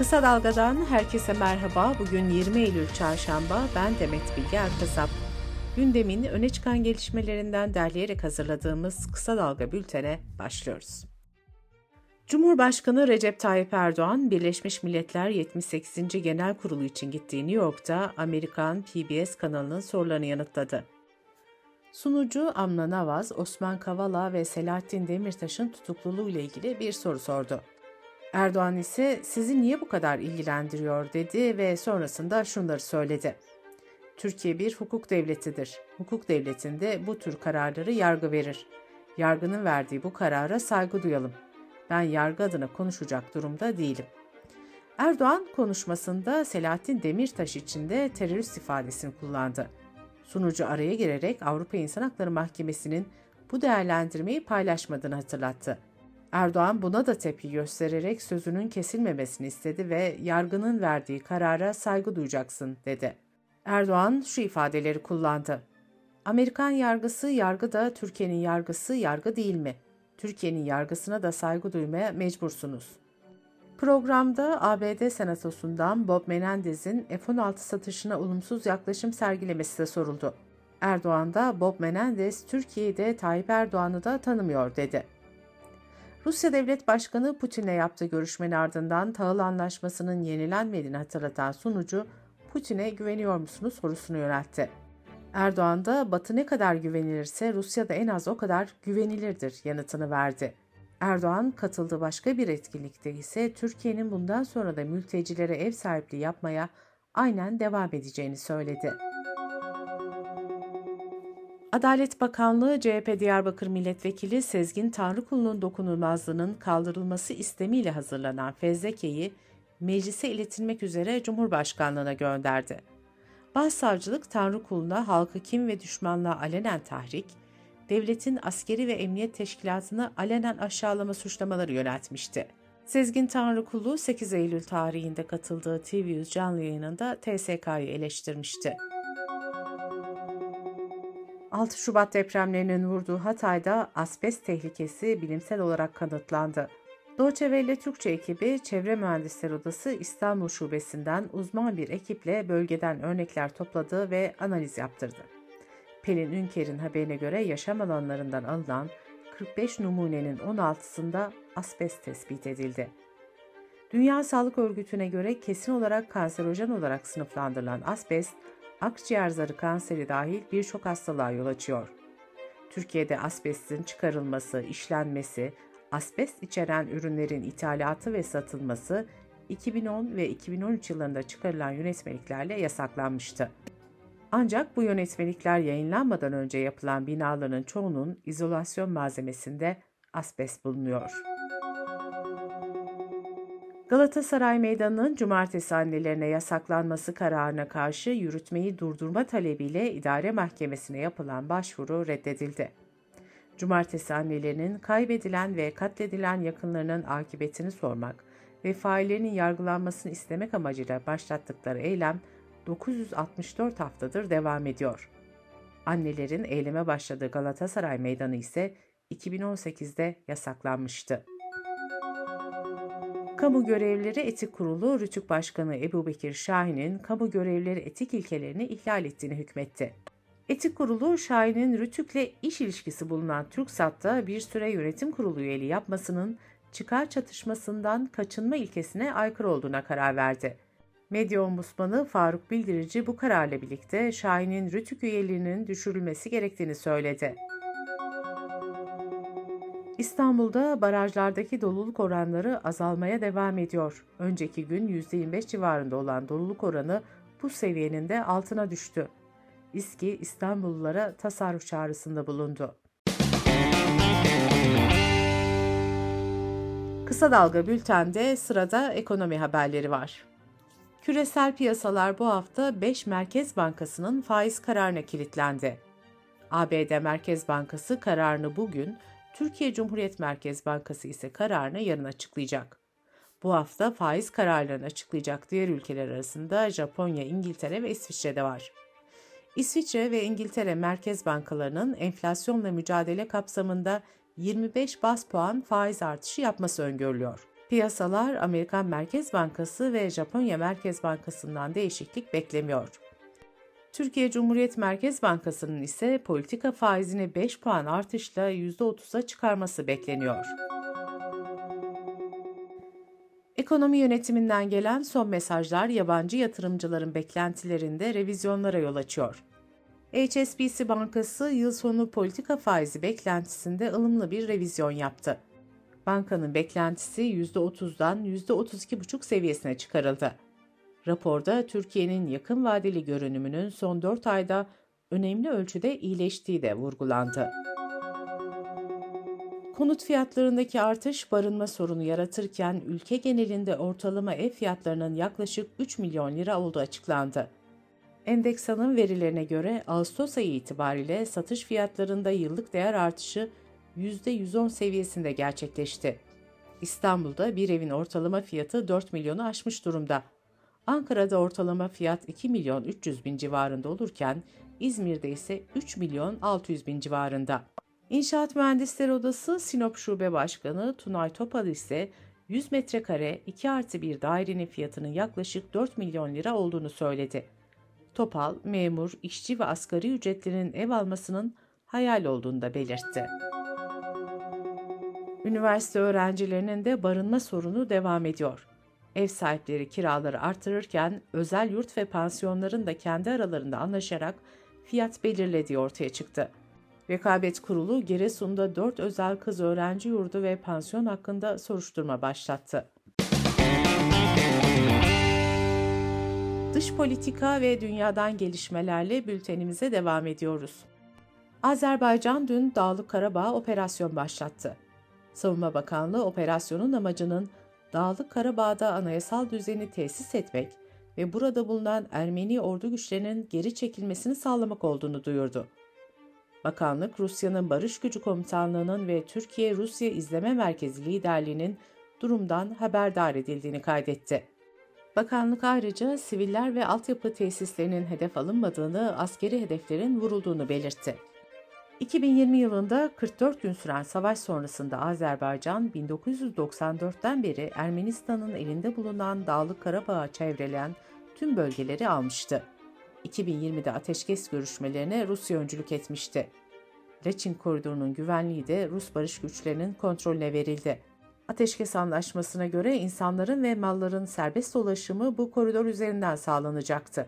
Kısa Dalga'dan herkese merhaba. Bugün 20 Eylül Çarşamba. Ben Demet Bilge Erkasap. Gündemin öne çıkan gelişmelerinden derleyerek hazırladığımız Kısa Dalga bültene başlıyoruz. Cumhurbaşkanı Recep Tayyip Erdoğan, Birleşmiş Milletler 78. Genel Kurulu için gittiği New York'ta Amerikan PBS kanalının sorularını yanıtladı. Sunucu Amna Navaz, Osman Kavala ve Selahattin Demirtaş'ın tutukluluğu ile ilgili bir soru sordu. Erdoğan ise sizi niye bu kadar ilgilendiriyor dedi ve sonrasında şunları söyledi. Türkiye bir hukuk devletidir. Hukuk devletinde bu tür kararları yargı verir. Yargının verdiği bu karara saygı duyalım. Ben yargı adına konuşacak durumda değilim. Erdoğan konuşmasında Selahattin Demirtaş için de terörist ifadesini kullandı. Sunucu araya girerek Avrupa İnsan Hakları Mahkemesi'nin bu değerlendirmeyi paylaşmadığını hatırlattı. Erdoğan buna da tepki göstererek sözünün kesilmemesini istedi ve yargının verdiği karara saygı duyacaksın dedi. Erdoğan şu ifadeleri kullandı. Amerikan yargısı yargı da Türkiye'nin yargısı yargı değil mi? Türkiye'nin yargısına da saygı duymaya mecbursunuz. Programda ABD Senatosu'ndan Bob Menendez'in F-16 satışına olumsuz yaklaşım sergilemesi de soruldu. Erdoğan da Bob Menendez Türkiye'de Tayyip Erdoğan'ı da tanımıyor dedi. Rusya Devlet Başkanı Putin'le yaptığı görüşmenin ardından tahıl anlaşmasının yenilenmediğini hatırlatan sunucu, Putin'e güveniyor musunuz sorusunu yöneltti. Erdoğan da Batı ne kadar güvenilirse Rusya da en az o kadar güvenilirdir yanıtını verdi. Erdoğan katıldığı başka bir etkinlikte ise Türkiye'nin bundan sonra da mültecilere ev sahipliği yapmaya aynen devam edeceğini söyledi. Adalet Bakanlığı CHP Diyarbakır Milletvekili Sezgin Tanrıkulu'nun dokunulmazlığının kaldırılması istemiyle hazırlanan fezlekeyi meclise iletilmek üzere Cumhurbaşkanlığına gönderdi. Başsavcılık Tanrıkulu'na halkı kim ve düşmanlığa alenen tahrik, devletin askeri ve emniyet teşkilatını alenen aşağılama suçlamaları yöneltmişti. Sezgin Tanrıkulu 8 Eylül tarihinde katıldığı TV100 canlı yayınında TSK'yı eleştirmişti. 6 Şubat depremlerinin vurduğu Hatay'da asbest tehlikesi bilimsel olarak kanıtlandı. Doğçe Welle Türkçe ekibi Çevre Mühendisler Odası İstanbul Şubesi'nden uzman bir ekiple bölgeden örnekler topladı ve analiz yaptırdı. Pelin Ünker'in haberine göre yaşam alanlarından alınan 45 numunenin 16'sında asbest tespit edildi. Dünya Sağlık Örgütü'ne göre kesin olarak kanserojen olarak sınıflandırılan asbest, akciğer zarı kanseri dahil birçok hastalığa yol açıyor. Türkiye'de asbestin çıkarılması, işlenmesi, asbest içeren ürünlerin ithalatı ve satılması 2010 ve 2013 yıllarında çıkarılan yönetmeliklerle yasaklanmıştı. Ancak bu yönetmelikler yayınlanmadan önce yapılan binaların çoğunun izolasyon malzemesinde asbest bulunuyor. Galatasaray Meydanı'nın cumartesi annelerine yasaklanması kararına karşı yürütmeyi durdurma talebiyle idare mahkemesine yapılan başvuru reddedildi. Cumartesi annelerinin kaybedilen ve katledilen yakınlarının akıbetini sormak ve faillerinin yargılanmasını istemek amacıyla başlattıkları eylem 964 haftadır devam ediyor. Annelerin eyleme başladığı Galatasaray Meydanı ise 2018'de yasaklanmıştı. Kamu Görevlileri Etik Kurulu Rütük Başkanı Ebu Bekir Şahin'in kamu görevlileri etik ilkelerini ihlal ettiğini hükmetti. Etik Kurulu Şahin'in Rütük'le iş ilişkisi bulunan TürkSat'ta bir süre yönetim kurulu üyeliği yapmasının çıkar çatışmasından kaçınma ilkesine aykırı olduğuna karar verdi. Medya Ombudsmanı Faruk Bildirici bu kararla birlikte Şahin'in Rütük üyeliğinin düşürülmesi gerektiğini söyledi. İstanbul'da barajlardaki doluluk oranları azalmaya devam ediyor. Önceki gün %25 civarında olan doluluk oranı bu seviyenin de altına düştü. İSKİ İstanbullulara tasarruf çağrısında bulundu. Kısa Dalga Bülten'de sırada ekonomi haberleri var. Küresel piyasalar bu hafta 5 Merkez Bankası'nın faiz kararına kilitlendi. ABD Merkez Bankası kararını bugün, Türkiye Cumhuriyet Merkez Bankası ise kararını yarın açıklayacak. Bu hafta faiz kararlarını açıklayacak diğer ülkeler arasında Japonya, İngiltere ve İsviçre de var. İsviçre ve İngiltere merkez bankalarının enflasyonla mücadele kapsamında 25 bas puan faiz artışı yapması öngörülüyor. Piyasalar Amerikan Merkez Bankası ve Japonya Merkez Bankası'ndan değişiklik beklemiyor. Türkiye Cumhuriyet Merkez Bankası'nın ise politika faizini 5 puan artışla %30'a çıkarması bekleniyor. Ekonomi yönetiminden gelen son mesajlar yabancı yatırımcıların beklentilerinde revizyonlara yol açıyor. HSBC Bankası yıl sonu politika faizi beklentisinde ılımlı bir revizyon yaptı. Bankanın beklentisi %30'dan %32,5 seviyesine çıkarıldı. Raporda Türkiye'nin yakın vadeli görünümünün son 4 ayda önemli ölçüde iyileştiği de vurgulandı. Konut fiyatlarındaki artış barınma sorunu yaratırken ülke genelinde ortalama ev fiyatlarının yaklaşık 3 milyon lira olduğu açıklandı. Endeksanın verilerine göre Ağustos ayı itibariyle satış fiyatlarında yıllık değer artışı %110 seviyesinde gerçekleşti. İstanbul'da bir evin ortalama fiyatı 4 milyonu aşmış durumda. Ankara'da ortalama fiyat 2 milyon 300 bin civarında olurken İzmir'de ise 3 milyon 600 bin civarında. İnşaat Mühendisleri Odası Sinop Şube Başkanı Tunay Topal ise 100 metrekare 2 artı 1 dairenin fiyatının yaklaşık 4 milyon lira olduğunu söyledi. Topal, memur, işçi ve asgari ücretlerin ev almasının hayal olduğunu da belirtti. Üniversite öğrencilerinin de barınma sorunu devam ediyor. Ev sahipleri kiraları artırırken özel yurt ve pansiyonların da kendi aralarında anlaşarak fiyat belirlediği ortaya çıktı. Rekabet Kurulu Giresun'da 4 özel kız öğrenci yurdu ve pansiyon hakkında soruşturma başlattı. Dış politika ve dünyadan gelişmelerle bültenimize devam ediyoruz. Azerbaycan dün Dağlık Karabağ operasyon başlattı. Savunma Bakanlığı operasyonun amacının Dağlık Karabağ'da anayasal düzeni tesis etmek ve burada bulunan Ermeni ordu güçlerinin geri çekilmesini sağlamak olduğunu duyurdu. Bakanlık, Rusya'nın Barış Gücü Komutanlığı'nın ve Türkiye-Rusya İzleme Merkezi liderliğinin durumdan haberdar edildiğini kaydetti. Bakanlık ayrıca siviller ve altyapı tesislerinin hedef alınmadığını, askeri hedeflerin vurulduğunu belirtti. 2020 yılında 44 gün süren savaş sonrasında Azerbaycan 1994'ten beri Ermenistan'ın elinde bulunan Dağlık Karabağ'a çevreleyen tüm bölgeleri almıştı. 2020'de ateşkes görüşmelerine Rusya öncülük etmişti. Laçin koridorunun güvenliği de Rus barış güçlerinin kontrolüne verildi. Ateşkes anlaşmasına göre insanların ve malların serbest dolaşımı bu koridor üzerinden sağlanacaktı.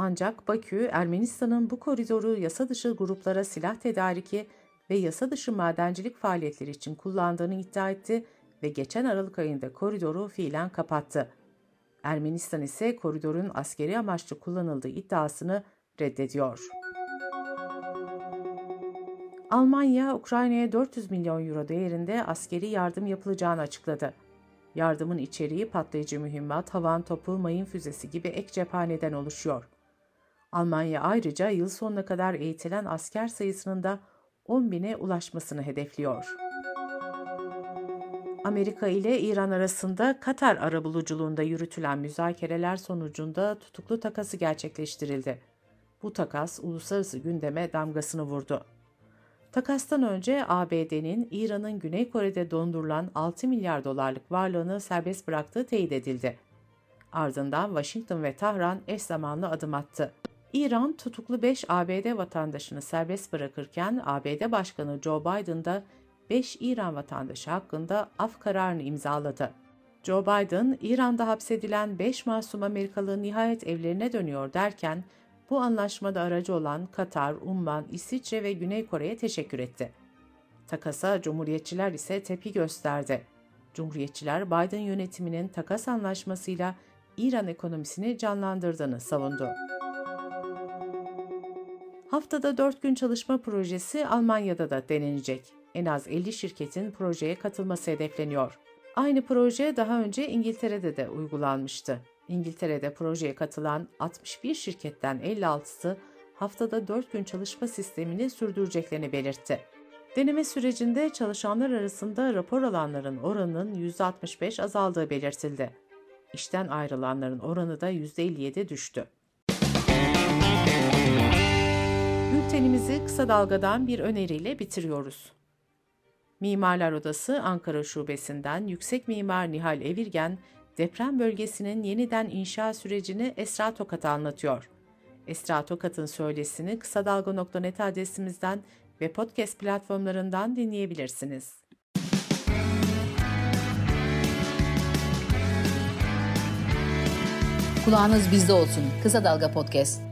Ancak Bakü, Ermenistan'ın bu koridoru yasa dışı gruplara silah tedariki ve yasa dışı madencilik faaliyetleri için kullandığını iddia etti ve geçen Aralık ayında koridoru fiilen kapattı. Ermenistan ise koridorun askeri amaçlı kullanıldığı iddiasını reddediyor. Almanya, Ukrayna'ya 400 milyon euro değerinde askeri yardım yapılacağını açıkladı. Yardımın içeriği patlayıcı mühimmat, havan topu, mayın füzesi gibi ek cephaneden oluşuyor. Almanya ayrıca yıl sonuna kadar eğitilen asker sayısının da 10 bine ulaşmasını hedefliyor. Amerika ile İran arasında Katar arabuluculuğunda yürütülen müzakereler sonucunda tutuklu takası gerçekleştirildi. Bu takas uluslararası gündeme damgasını vurdu. Takastan önce ABD'nin İran'ın Güney Kore'de dondurulan 6 milyar dolarlık varlığını serbest bıraktığı teyit edildi. Ardından Washington ve Tahran eş zamanlı adım attı. İran tutuklu 5 ABD vatandaşını serbest bırakırken ABD Başkanı Joe Biden da 5 İran vatandaşı hakkında af kararını imzaladı. Joe Biden, İran'da hapsedilen 5 masum Amerikalı nihayet evlerine dönüyor derken, bu anlaşmada aracı olan Katar, Umman, İsviçre ve Güney Kore'ye teşekkür etti. Takasa Cumhuriyetçiler ise tepki gösterdi. Cumhuriyetçiler Biden yönetiminin takas anlaşmasıyla İran ekonomisini canlandırdığını savundu. Haftada 4 gün çalışma projesi Almanya'da da denenecek. En az 50 şirketin projeye katılması hedefleniyor. Aynı proje daha önce İngiltere'de de uygulanmıştı. İngiltere'de projeye katılan 61 şirketten 56'sı haftada 4 gün çalışma sistemini sürdüreceklerini belirtti. Deneme sürecinde çalışanlar arasında rapor alanların oranının %65 azaldığı belirtildi. İşten ayrılanların oranı da %57 düştü. Bültenimizi kısa dalgadan bir öneriyle bitiriyoruz. Mimarlar Odası Ankara Şubesi'nden Yüksek Mimar Nihal Evirgen, deprem bölgesinin yeniden inşa sürecini Esra Tokat'a anlatıyor. Esra Tokat'ın söylesini kısa dalga.net adresimizden ve podcast platformlarından dinleyebilirsiniz. Kulağınız bizde olsun. Kısa Dalga Podcast.